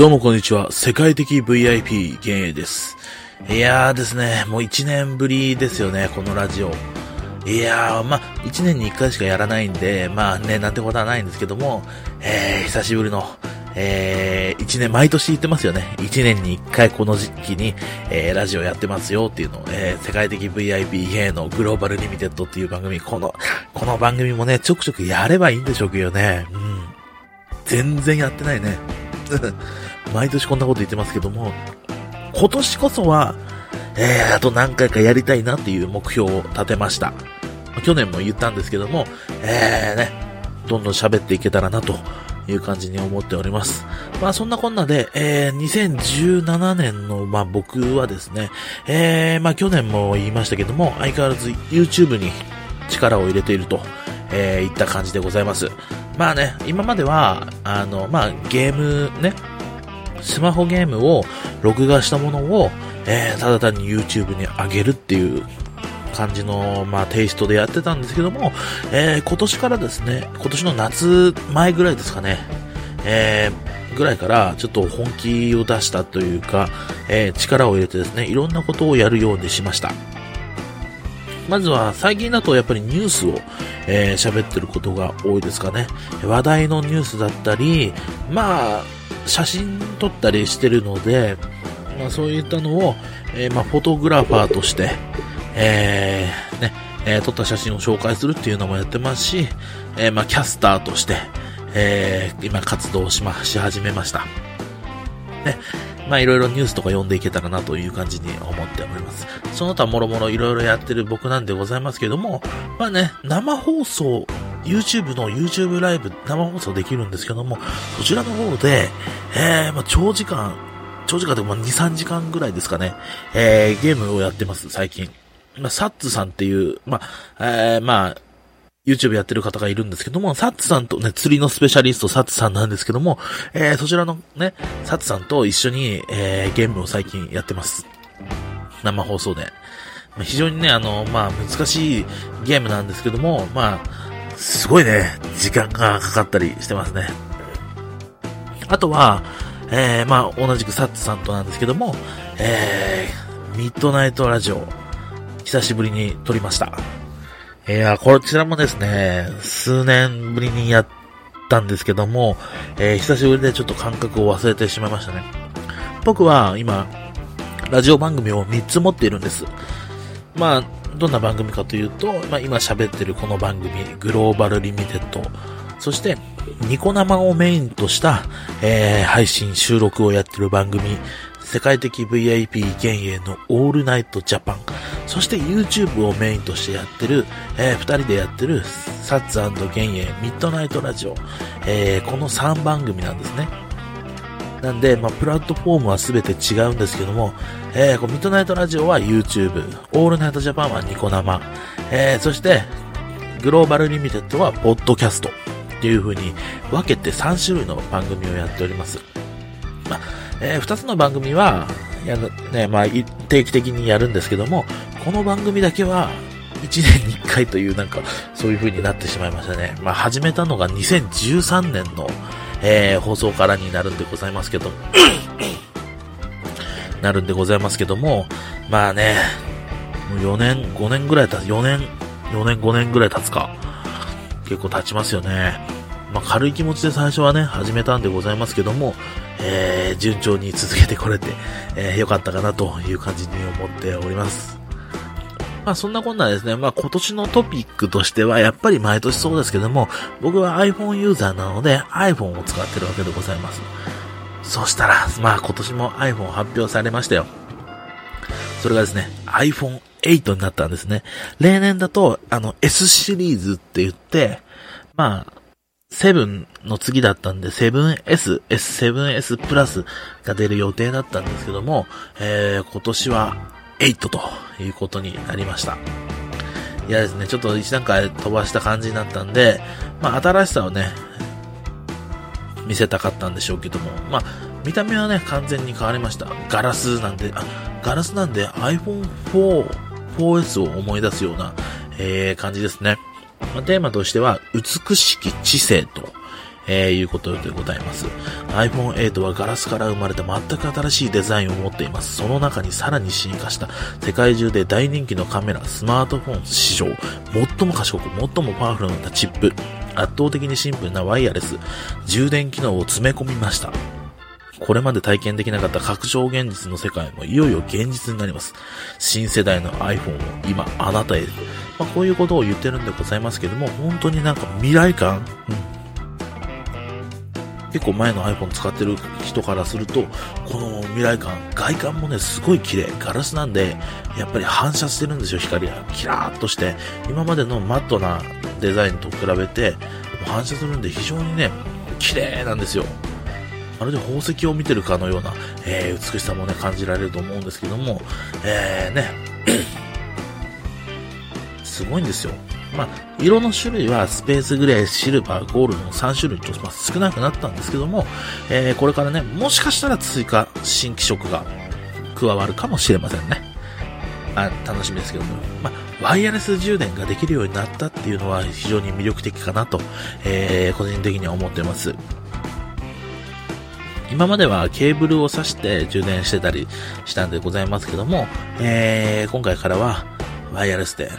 どうもこんにちは。世界的 VIP 幻影です。いやーですね、もう1年ぶりですよね、このラジオ。いやー、まあ、1年に1回しかやらないんで、まあね、なんてことはないんですけども、えー、久しぶりの、えー、1年、毎年言ってますよね。1年に1回この時期に、えー、ラジオやってますよっていうのを、えー、世界的 VIP 幻影のグローバルリミテッドっていう番組、この、この番組もね、ちょくちょくやればいいんでしょうけどね。うん。全然やってないね。毎年こんなこと言ってますけども、今年こそは、えー、あと何回かやりたいなっていう目標を立てました。去年も言ったんですけども、えーね、どんどん喋っていけたらなという感じに思っております。まあそんなこんなで、えー、2017年の、まあ僕はですね、えー、まあ去年も言いましたけども、相変わらず YouTube に力を入れていると、えー、いった感じでございます。まあね、今までは、あの、まあゲームね、スマホゲームを録画したものを、えー、ただ単に YouTube に上げるっていう感じの、まあ、テイストでやってたんですけども、えー、今年からですね、今年の夏前ぐらいですかね、えー、ぐらいからちょっと本気を出したというか、えー、力を入れてですね、いろんなことをやるようにしました。まずは最近だとやっぱりニュースをえー、喋ってることが多いですかね。話題のニュースだったり、まあ、写真撮ったりしてるので、まあそういったのを、えー、まあフォトグラファーとして、えー、ね、えー、撮った写真を紹介するっていうのもやってますし、えー、まあキャスターとして、えー、今活動しま、し始めました。ね、まあいろいろニュースとか読んでいけたらなという感じに思っております。その他もろもろいろいろやってる僕なんでございますけども、まあね、生放送、YouTube の YouTube ライブ生放送できるんですけども、そちらの方で、えー、まあ長時間、長時間でも2、3時間ぐらいですかね、えー、ゲームをやってます、最近。まあ、サッツさんっていう、まあ、えー、まあ、YouTube やってる方がいるんですけども、サッツさんとね、釣りのスペシャリストサッツさんなんですけども、えー、そちらのね、サッツさんと一緒に、えー、ゲームを最近やってます。生放送で。非常にね、あの、まあ、難しいゲームなんですけども、まあ、すごいね、時間がかかったりしてますね。あとは、えー、まあ、同じくサッツさんとなんですけども、えー、ミッドナイトラジオ、久しぶりに撮りました。いや、こちらもですね、数年ぶりにやったんですけども、えー、久しぶりでちょっと感覚を忘れてしまいましたね。僕は今、ラジオ番組を3つ持っているんです。まあ、どんな番組かというと、まあ今喋ってるこの番組、グローバルリミテッド、そして、ニコ生をメインとした、えー、配信、収録をやってる番組、世界的 VIP 幻影のオールナイトジャパン、そして YouTube をメインとしてやってる、えー、二人でやってる、サッツ幻影ミッドナイトラジオ、えー、この3番組なんですね。なんで、まあ、プラットフォームは全て違うんですけども、えー、こミッドナイトラジオは YouTube、オールナイトジャパンはニコ生、えー、そして、グローバルリミテッドはポッドキャストっていう風に分けて3種類の番組をやっております。まあ、えー、2つの番組は、やね、まあ、定期的にやるんですけども、この番組だけは、1年に1回というなんか、そういう風になってしまいましたね。まあ、始めたのが2013年の、えー、放送からになるんでございますけど、なるんでございますけども、まあね、もう4年、5年ぐらい経つ、4年、4年、5年ぐらい経つか。結構経ちますよね。まあ、軽い気持ちで最初はね、始めたんでございますけども、えー、順調に続けてこれて、えー、よかったかなという感じに思っております。まあそんなこんなですね、まあ今年のトピックとしてはやっぱり毎年そうですけども、僕は iPhone ユーザーなので iPhone を使ってるわけでございます。そしたら、まあ今年も iPhone 発表されましたよ。それがですね、iPhone 8になったんですね。例年だと、あの S シリーズって言って、まあ、7の次だったんで 7S、S7S プラスが出る予定だったんですけども、えー、今年は8ということになりました。いやですね、ちょっと一段階飛ばした感じになったんで、まあ新しさをね、見せたかったんでしょうけども、まあ見た目はね、完全に変わりました。ガラスなんで、あ、ガラスなんで iPhone4、4S を思い出すような、えー、感じですね。まあ、テーマとしては、美しき知性と、えー、いうことでございます。iPhone 8はガラスから生まれた全く新しいデザインを持っています。その中にさらに進化した世界中で大人気のカメラ、スマートフォン史上、最も賢く、最もパワフルなチップ、圧倒的にシンプルなワイヤレス、充電機能を詰め込みました。これまで体験できなかった拡張現実の世界もいよいよ現実になります。新世代の iPhone を今あなたへ。まあ、こういうことを言ってるんでございますけども、本当になんか未来感、うん、結構前の iPhone 使ってる人からすると、この未来感、外観もね、すごい綺麗。ガラスなんで、やっぱり反射してるんですよ、光が。キラーっとして。今までのマットなデザインと比べて、反射するんで非常にね、綺麗なんですよ。まるで宝石を見てるかのような、えー、美しさもね、感じられると思うんですけども、えー、ね、すごいんですよ。まあ、色の種類はスペースグレー、シルバー、ゴールドの3種類と、まあ、少なくなったんですけども、えー、これからね、もしかしたら追加、新規色が加わるかもしれませんね。あ楽しみですけども、まあ、ワイヤレス充電ができるようになったっていうのは非常に魅力的かなと、えー、個人的には思ってます。今まではケーブルを挿して充電してたりしたんでございますけども、えー、今回からはワイヤレスで、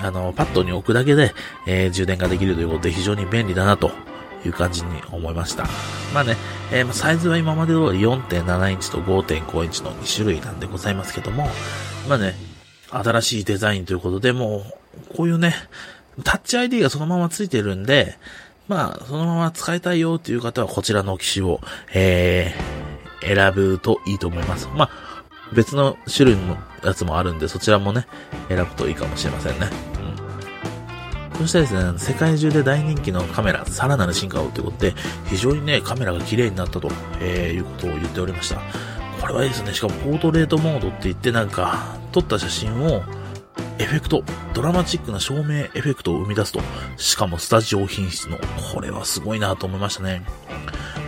あの、パッドに置くだけで、えー、充電ができるということで非常に便利だなという感じに思いました。まあね、えー、サイズは今まで通り4.7インチと5.5インチの2種類なんでございますけども、まあね、新しいデザインということで、もう、こういうね、タッチ ID がそのままついてるんで、まあ、そのまま使いたいよっていう方はこちらの機種を、えー、選ぶといいと思います。まあ、別の種類のやつもあるんで、そちらもね、選ぶといいかもしれませんね。うん。そしてですね、世界中で大人気のカメラ、さらなる進化をということで、非常にね、カメラが綺麗になったと、えー、いうことを言っておりました。これはいいですね。しかもポートレートモードって言ってなんか、撮った写真をエフェクト、ドラマチックな照明エフェクトを生み出すと、しかもスタジオ品質の、これはすごいなと思いましたね。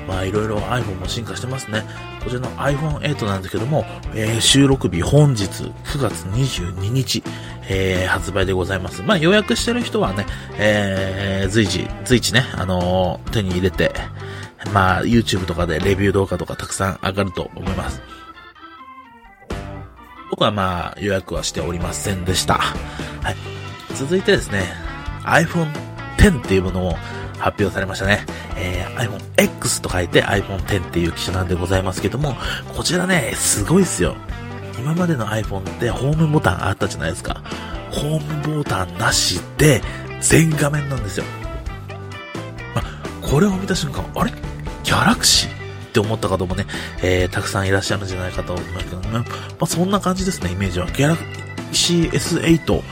まあいろいろ iPhone も進化してますね。こちらの iPhone8 なんですけども、えー、収録日本日9月22日、えー、発売でございます。まあ予約してる人はね、えー、随時、随時ね、あのー、手に入れて、まあ YouTube とかでレビュー動画とかたくさん上がると思います。僕はまあ予約はしておりませんでした。はい。続いてですね、iPhone X っていうものを発表されましたね。えー、iPhone X と書いて iPhone X っていう機種なんでございますけども、こちらね、すごいっすよ。今までの iPhone ってホームボタンあったじゃないですか。ホームボタンなしで全画面なんですよ。まこれを見た瞬間、あれ？ギャラクシー？って思った方もね、えー、たくさんいらっしゃるんじゃないかと思いますけどね。まあ、そんな感じですね、イメージは。ギャラクシー S8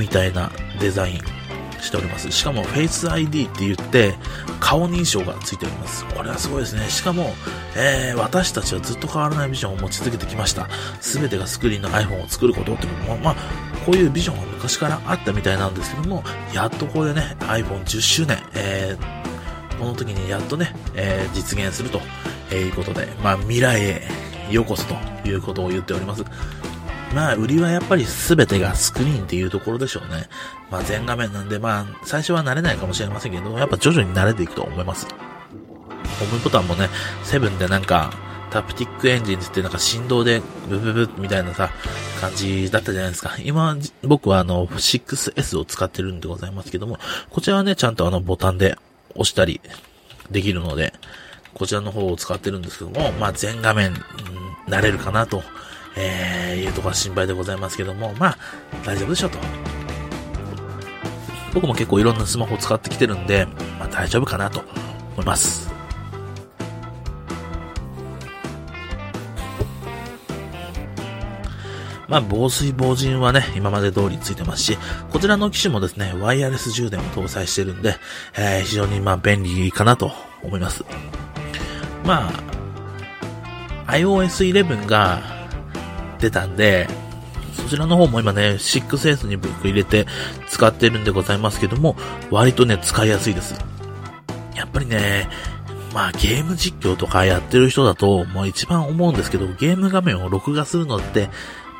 みたいなデザインしております。しかも Face ID って言って、顔認証がついております。これはすごいですね。しかも、えー、私たちはずっと変わらないビジョンを持ち続けてきました。すべてがスクリーンの iPhone を作ることってことも、まあ、こういうビジョンは昔からあったみたいなんですけども、やっとこれでね、iPhone10 周年、えー、この時にやっとね、えー、実現するということで、まあ、未来へようこそということを言っております。まあ、売りはやっぱり全てがスクリーンっていうところでしょうね。まあ、全画面なんで、まあ、最初は慣れないかもしれませんけど、やっぱ徐々に慣れていくと思います。ホームボタンもね、セブンでなんか、タプティックエンジンってなんか振動でブブブみたいなさ、感じだったじゃないですか。今、僕はあの、6S を使ってるんでございますけども、こちらはね、ちゃんとあのボタンで押したりできるので、こちらの方を使ってるんですけども、まあ全画面、うん、慣れるかなと、えー、いうところは心配でございますけども、まあ、大丈夫でしょうと。僕も結構いろんなスマホを使ってきてるんで、まあ大丈夫かなと思います。まあ、防水防塵はね、今まで通りついてますし、こちらの機種もですね、ワイヤレス充電を搭載してるんで、えー、非常にまあ便利かなと思います。まあ、iOS11 が出たんで、そちらの方も今ね、6S に僕入れて使ってるんでございますけども、割とね、使いやすいです。やっぱりね、まあゲーム実況とかやってる人だと、もう一番思うんですけど、ゲーム画面を録画するのって、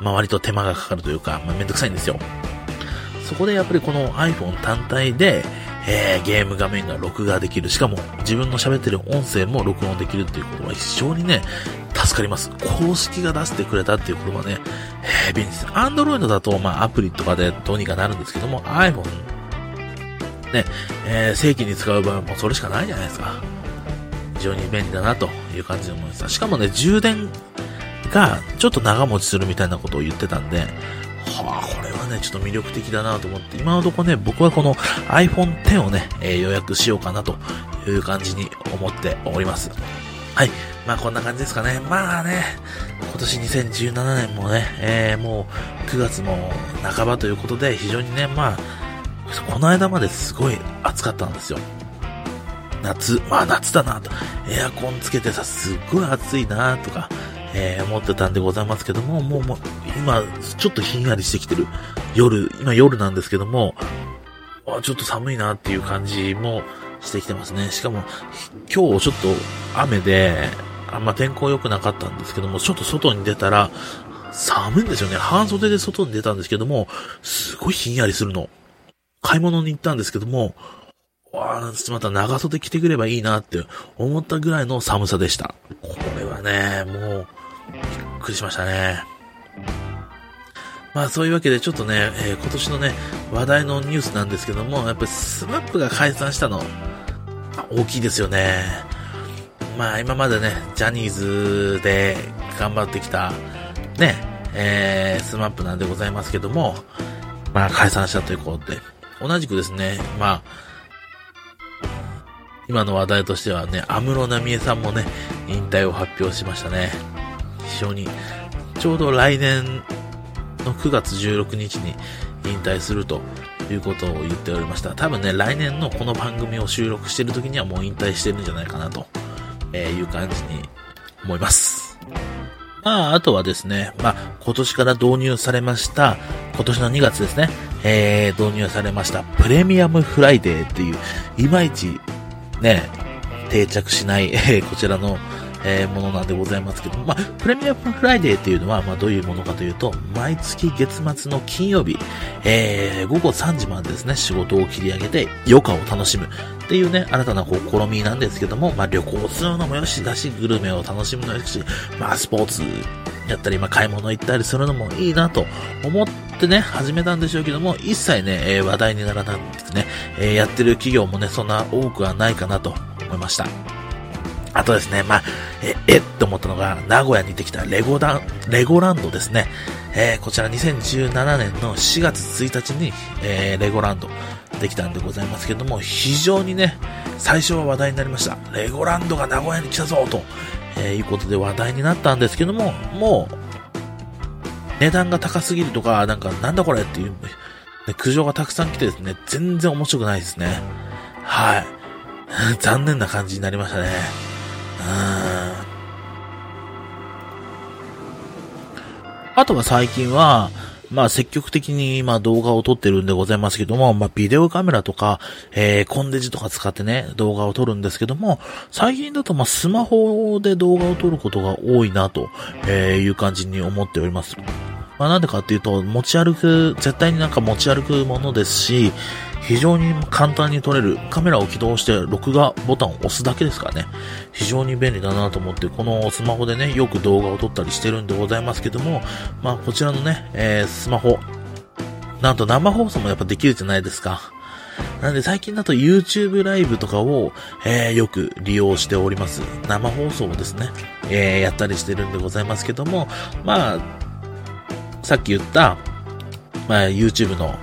まあ割と手間がかかるというか、まあめんどくさいんですよ。そこでやっぱりこの iPhone 単体で、えー、ゲーム画面が録画できる。しかも、自分の喋ってる音声も録音できるっていうことは非常にね、助かります。公式が出してくれたっていうことはね、えー、便利です。Android だと、まあ、アプリとかでどうにかなるんですけども、iPhone、ね、えー、正規に使う場合はもうそれしかないじゃないですか。非常に便利だなという感じで思いました。しかもね、充電がちょっと長持ちするみたいなことを言ってたんで、はあ、これはね、ちょっと魅力的だなと思って、今のところね、僕はこの iPhone X をね、えー、予約しようかなという感じに思っております。はい。まあこんな感じですかね。まあね、今年2017年もね、えー、もう9月も半ばということで、非常にね、まあ、この間まですごい暑かったんですよ。夏、まあ夏だなと、エアコンつけてさ、すっごい暑いなとか、えー、思ってたんでございますけども、もう、もう、今、ちょっとひんやりしてきてる。夜、今夜なんですけども、あちょっと寒いなっていう感じもしてきてますね。しかも、今日ちょっと雨で、あんま天候良くなかったんですけども、ちょっと外に出たら、寒いんですよね。半袖で外に出たんですけども、すごいひんやりするの。買い物に行ったんですけども、わあ、また長袖着てくればいいなって思ったぐらいの寒さでした。これはね、もう、びっくりしましたね。まあそういうわけでちょっとね、えー、今年のね、話題のニュースなんですけども、やっぱりスマップが解散したの、大きいですよね。まあ今までね、ジャニーズで頑張ってきた、ね、えー、スマップなんでございますけども、まあ解散したということで、同じくですね、まあ、今の話題としてはね、安室奈美恵さんもね、引退を発表しましたね。非常に、ちょうど来年の9月16日に引退するということを言っておりました。多分ね、来年のこの番組を収録してる時にはもう引退してるんじゃないかなという感じに思います。まあ、あとはですね、まあ、今年から導入されました、今年の2月ですね、えー、導入されましたプレミアムフライデーっていう、いまいち、ね、定着しない、え、こちらの、えー、ものなんでございますけども、まあ、プレミアムフライデーっていうのは、まあ、どういうものかというと、毎月月末の金曜日、えー、午後3時までですね、仕事を切り上げて、余暇を楽しむっていうね、新たな試みなんですけども、まあ、旅行するのもよしだし、グルメを楽しむのもよし、まあ、スポーツやったり、まあ、買い物行ったりするのもいいなと思ってね、始めたんでしょうけども、一切ね、えー、話題にならなくてね、えー、やってる企業もね、そんな多くはないかなと思いました。あとですね、まあ、え、えって思ったのが、名古屋にできたレゴダン、レゴランドですね。えー、こちら2017年の4月1日に、えー、レゴランドできたんでございますけども、非常にね、最初は話題になりました。レゴランドが名古屋に来たぞと、えー、いうことで話題になったんですけども、もう、値段が高すぎるとか、なんか、なんだこれっていう、ね、苦情がたくさん来てですね、全然面白くないですね。はい。残念な感じになりましたね。あとは最近は、まあ積極的に今動画を撮ってるんでございますけども、まあビデオカメラとか、えー、コンデジとか使ってね、動画を撮るんですけども、最近だとまあスマホで動画を撮ることが多いなと、えいう感じに思っております。まあなんでかっていうと、持ち歩く、絶対になんか持ち歩くものですし、非常に簡単に撮れる。カメラを起動して録画ボタンを押すだけですからね。非常に便利だなと思って、このスマホでね、よく動画を撮ったりしてるんでございますけども、まあこちらのね、えー、スマホ、なんと生放送もやっぱできるじゃないですか。なんで最近だと YouTube ライブとかを、えー、よく利用しております。生放送をですね、えー、やったりしてるんでございますけども、まあ、さっき言った、まあ YouTube の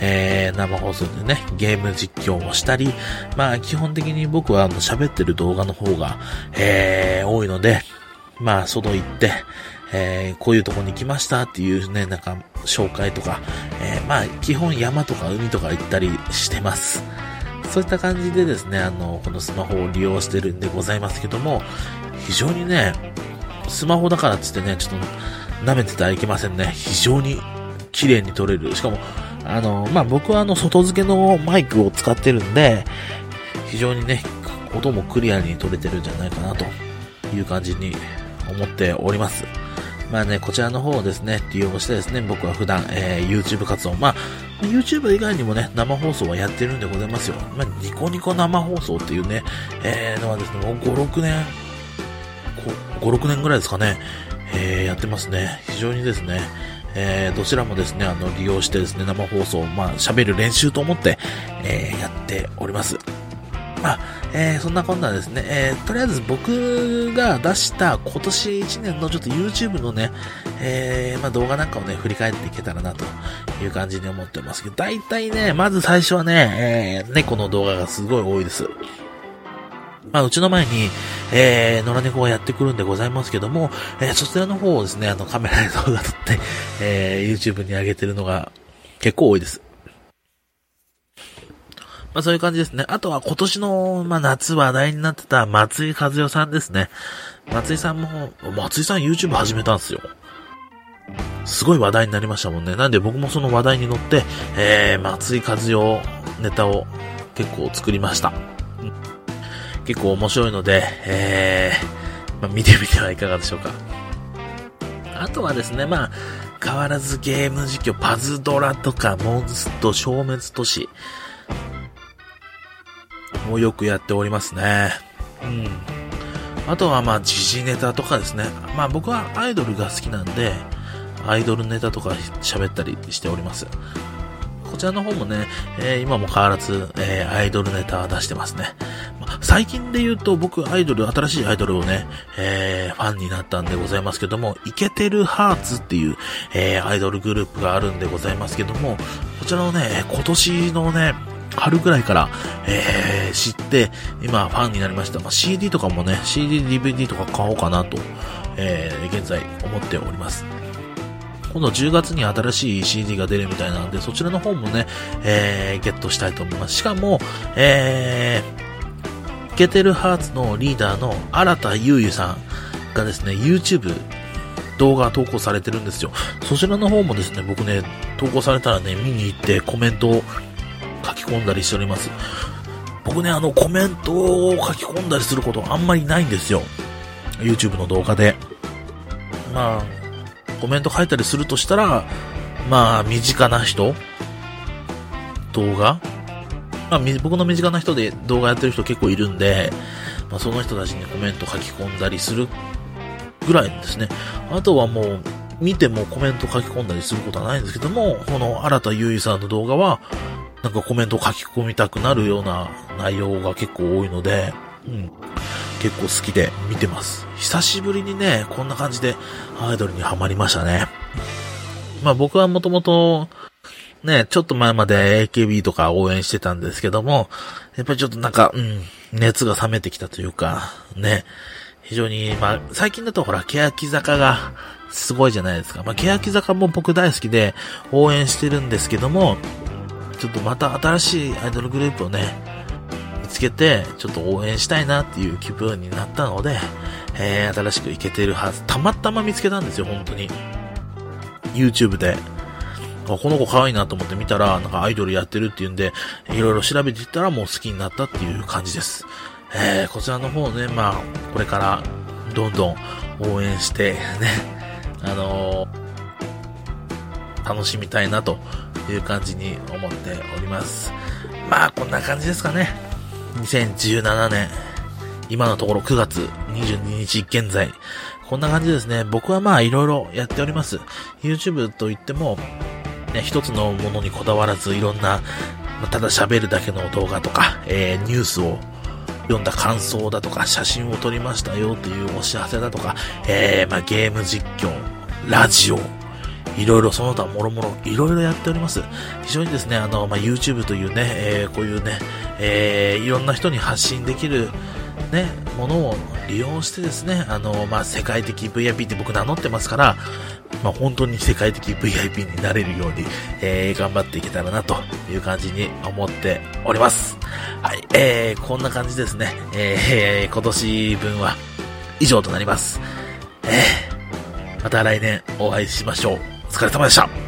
えー、生放送でね、ゲーム実況をしたり、まあ基本的に僕はあの喋ってる動画の方が、えー、多いので、まあ外行って、えー、こういうとこに来ましたっていうね、なんか紹介とか、えー、まあ基本山とか海とか行ったりしてます。そういった感じでですね、あの、このスマホを利用してるんでございますけども、非常にね、スマホだからっつってね、ちょっと舐めててはいけませんね。非常に綺麗に撮れる。しかも、あの、まあ、僕はあの、外付けのマイクを使ってるんで、非常にね、音もクリアに撮れてるんじゃないかなという感じに思っております。まあね、こちらの方をですね、利用してですね、僕は普段、えー、YouTube 活動、まあ、YouTube 以外にもね、生放送はやってるんでございますよ。まあ、ニコニコ生放送っていうね、えー、のはですね、もう5、6年、5、6年ぐらいですかね、えー、やってますね。非常にですね、えー、どちらもですね、あの、利用してですね、生放送、まあ、喋る練習と思って、えー、やっております。まあ、えー、そんなこんなですね、えー、とりあえず僕が出した今年1年のちょっと YouTube のね、えー、まあ動画なんかをね、振り返っていけたらなという感じに思ってますけど、大体ね、まず最初はね、えー、猫の動画がすごい多いです。まあ、うちの前に、えー、野良猫がやってくるんでございますけども、えー、そちらの方をですね、あの、カメラで動画撮って、えー、YouTube に上げてるのが結構多いです。まあそういう感じですね。あとは今年の、まあ夏話題になってた松井和代さんですね。松井さんも、松井さん YouTube 始めたんですよ。すごい話題になりましたもんね。なんで僕もその話題に乗って、えー、松井和代ネタを結構作りました。うん、結構面白いので、えー、まあ、見てみてはいかがでしょうか。あとはですね、まあ、変わらずゲーム実況、パズドラとか、モンスト、消滅都市、をよくやっておりますね。うん。あとはまあ時事ネタとかですね。まあ僕はアイドルが好きなんで、アイドルネタとか喋ったりしております。こちらの方もね、えー、今も変わらず、えー、アイドルネタ出してますね。最近で言うと僕アイドル、新しいアイドルをね、えー、ファンになったんでございますけども、イケてるハーツっていう、えアイドルグループがあるんでございますけども、こちらのね、今年のね、春ぐらいから、えー、知って、今ファンになりました。まあ、CD とかもね、CD、DVD とか買おうかなと、えー、現在思っております。今度10月に新しい CD が出るみたいなので、そちらの方もね、えー、ゲットしたいと思います。しかも、えー、ケテルハーツのリーダーの新田優優さんがですね、YouTube 動画投稿されてるんですよ。そちらの方もですね、僕ね、投稿されたらね、見に行ってコメントを書き込んだりしております。僕ね、あの、コメントを書き込んだりすることあんまりないんですよ。YouTube の動画で。まあ、コメント書いたりするとしたら、まあ、身近な人動画まあ、僕の身近な人で動画やってる人結構いるんで、まあ、その人たちにコメント書き込んだりするぐらいですね。あとはもう、見てもコメント書き込んだりすることはないんですけども、この新田優衣さんの動画は、なんかコメント書き込みたくなるような内容が結構多いので、うん。結構好きで見てます。久しぶりにね、こんな感じでアイドルにはまりましたね。まあ僕はもともと、ね、ちょっと前まで AKB とか応援してたんですけども、やっぱりちょっとなんか、うん、熱が冷めてきたというか、ね、非常に、まあ、最近だとほら、欅坂がすごいじゃないですか。まあ、欅坂も僕大好きで応援してるんですけども、ちょっとまた新しいアイドルグループをね、見つけて、ちょっと応援したいなっていう気分になったので、えー、新しくいけてるはず。たまたま見つけたんですよ、本当に。YouTube で。この子可愛いなと思って見たら、なんかアイドルやってるっていうんで、いろいろ調べていったらもう好きになったっていう感じです。えー、こちらの方ね、まあ、これからどんどん応援して、ね、あのー、楽しみたいなという感じに思っております。まあ、こんな感じですかね。2017年、今のところ9月22日現在、こんな感じですね。僕はまあ、いろいろやっております。YouTube といっても、ね、一つのものにこだわらず、いろんな、ただ喋るだけの動画とか、えー、ニュースを読んだ感想だとか、写真を撮りましたよっていうお知らせだとか、えー、まあ、ゲーム実況、ラジオ、いろいろその他もろもろいろいろやっております。非常にですね、あの、まあ、YouTube というね、えー、こういうね、えー、いろんな人に発信できる、ね、ものを利用してですね、あの、まあ、世界的 VIP って僕名乗ってますから、まあ、本当に世界的 VIP になれるように、えー、頑張っていけたらなという感じに思っております。はい、えー、こんな感じですね。えー、今年分は以上となります。えー、また来年お会いしましょう。お疲れ様でした。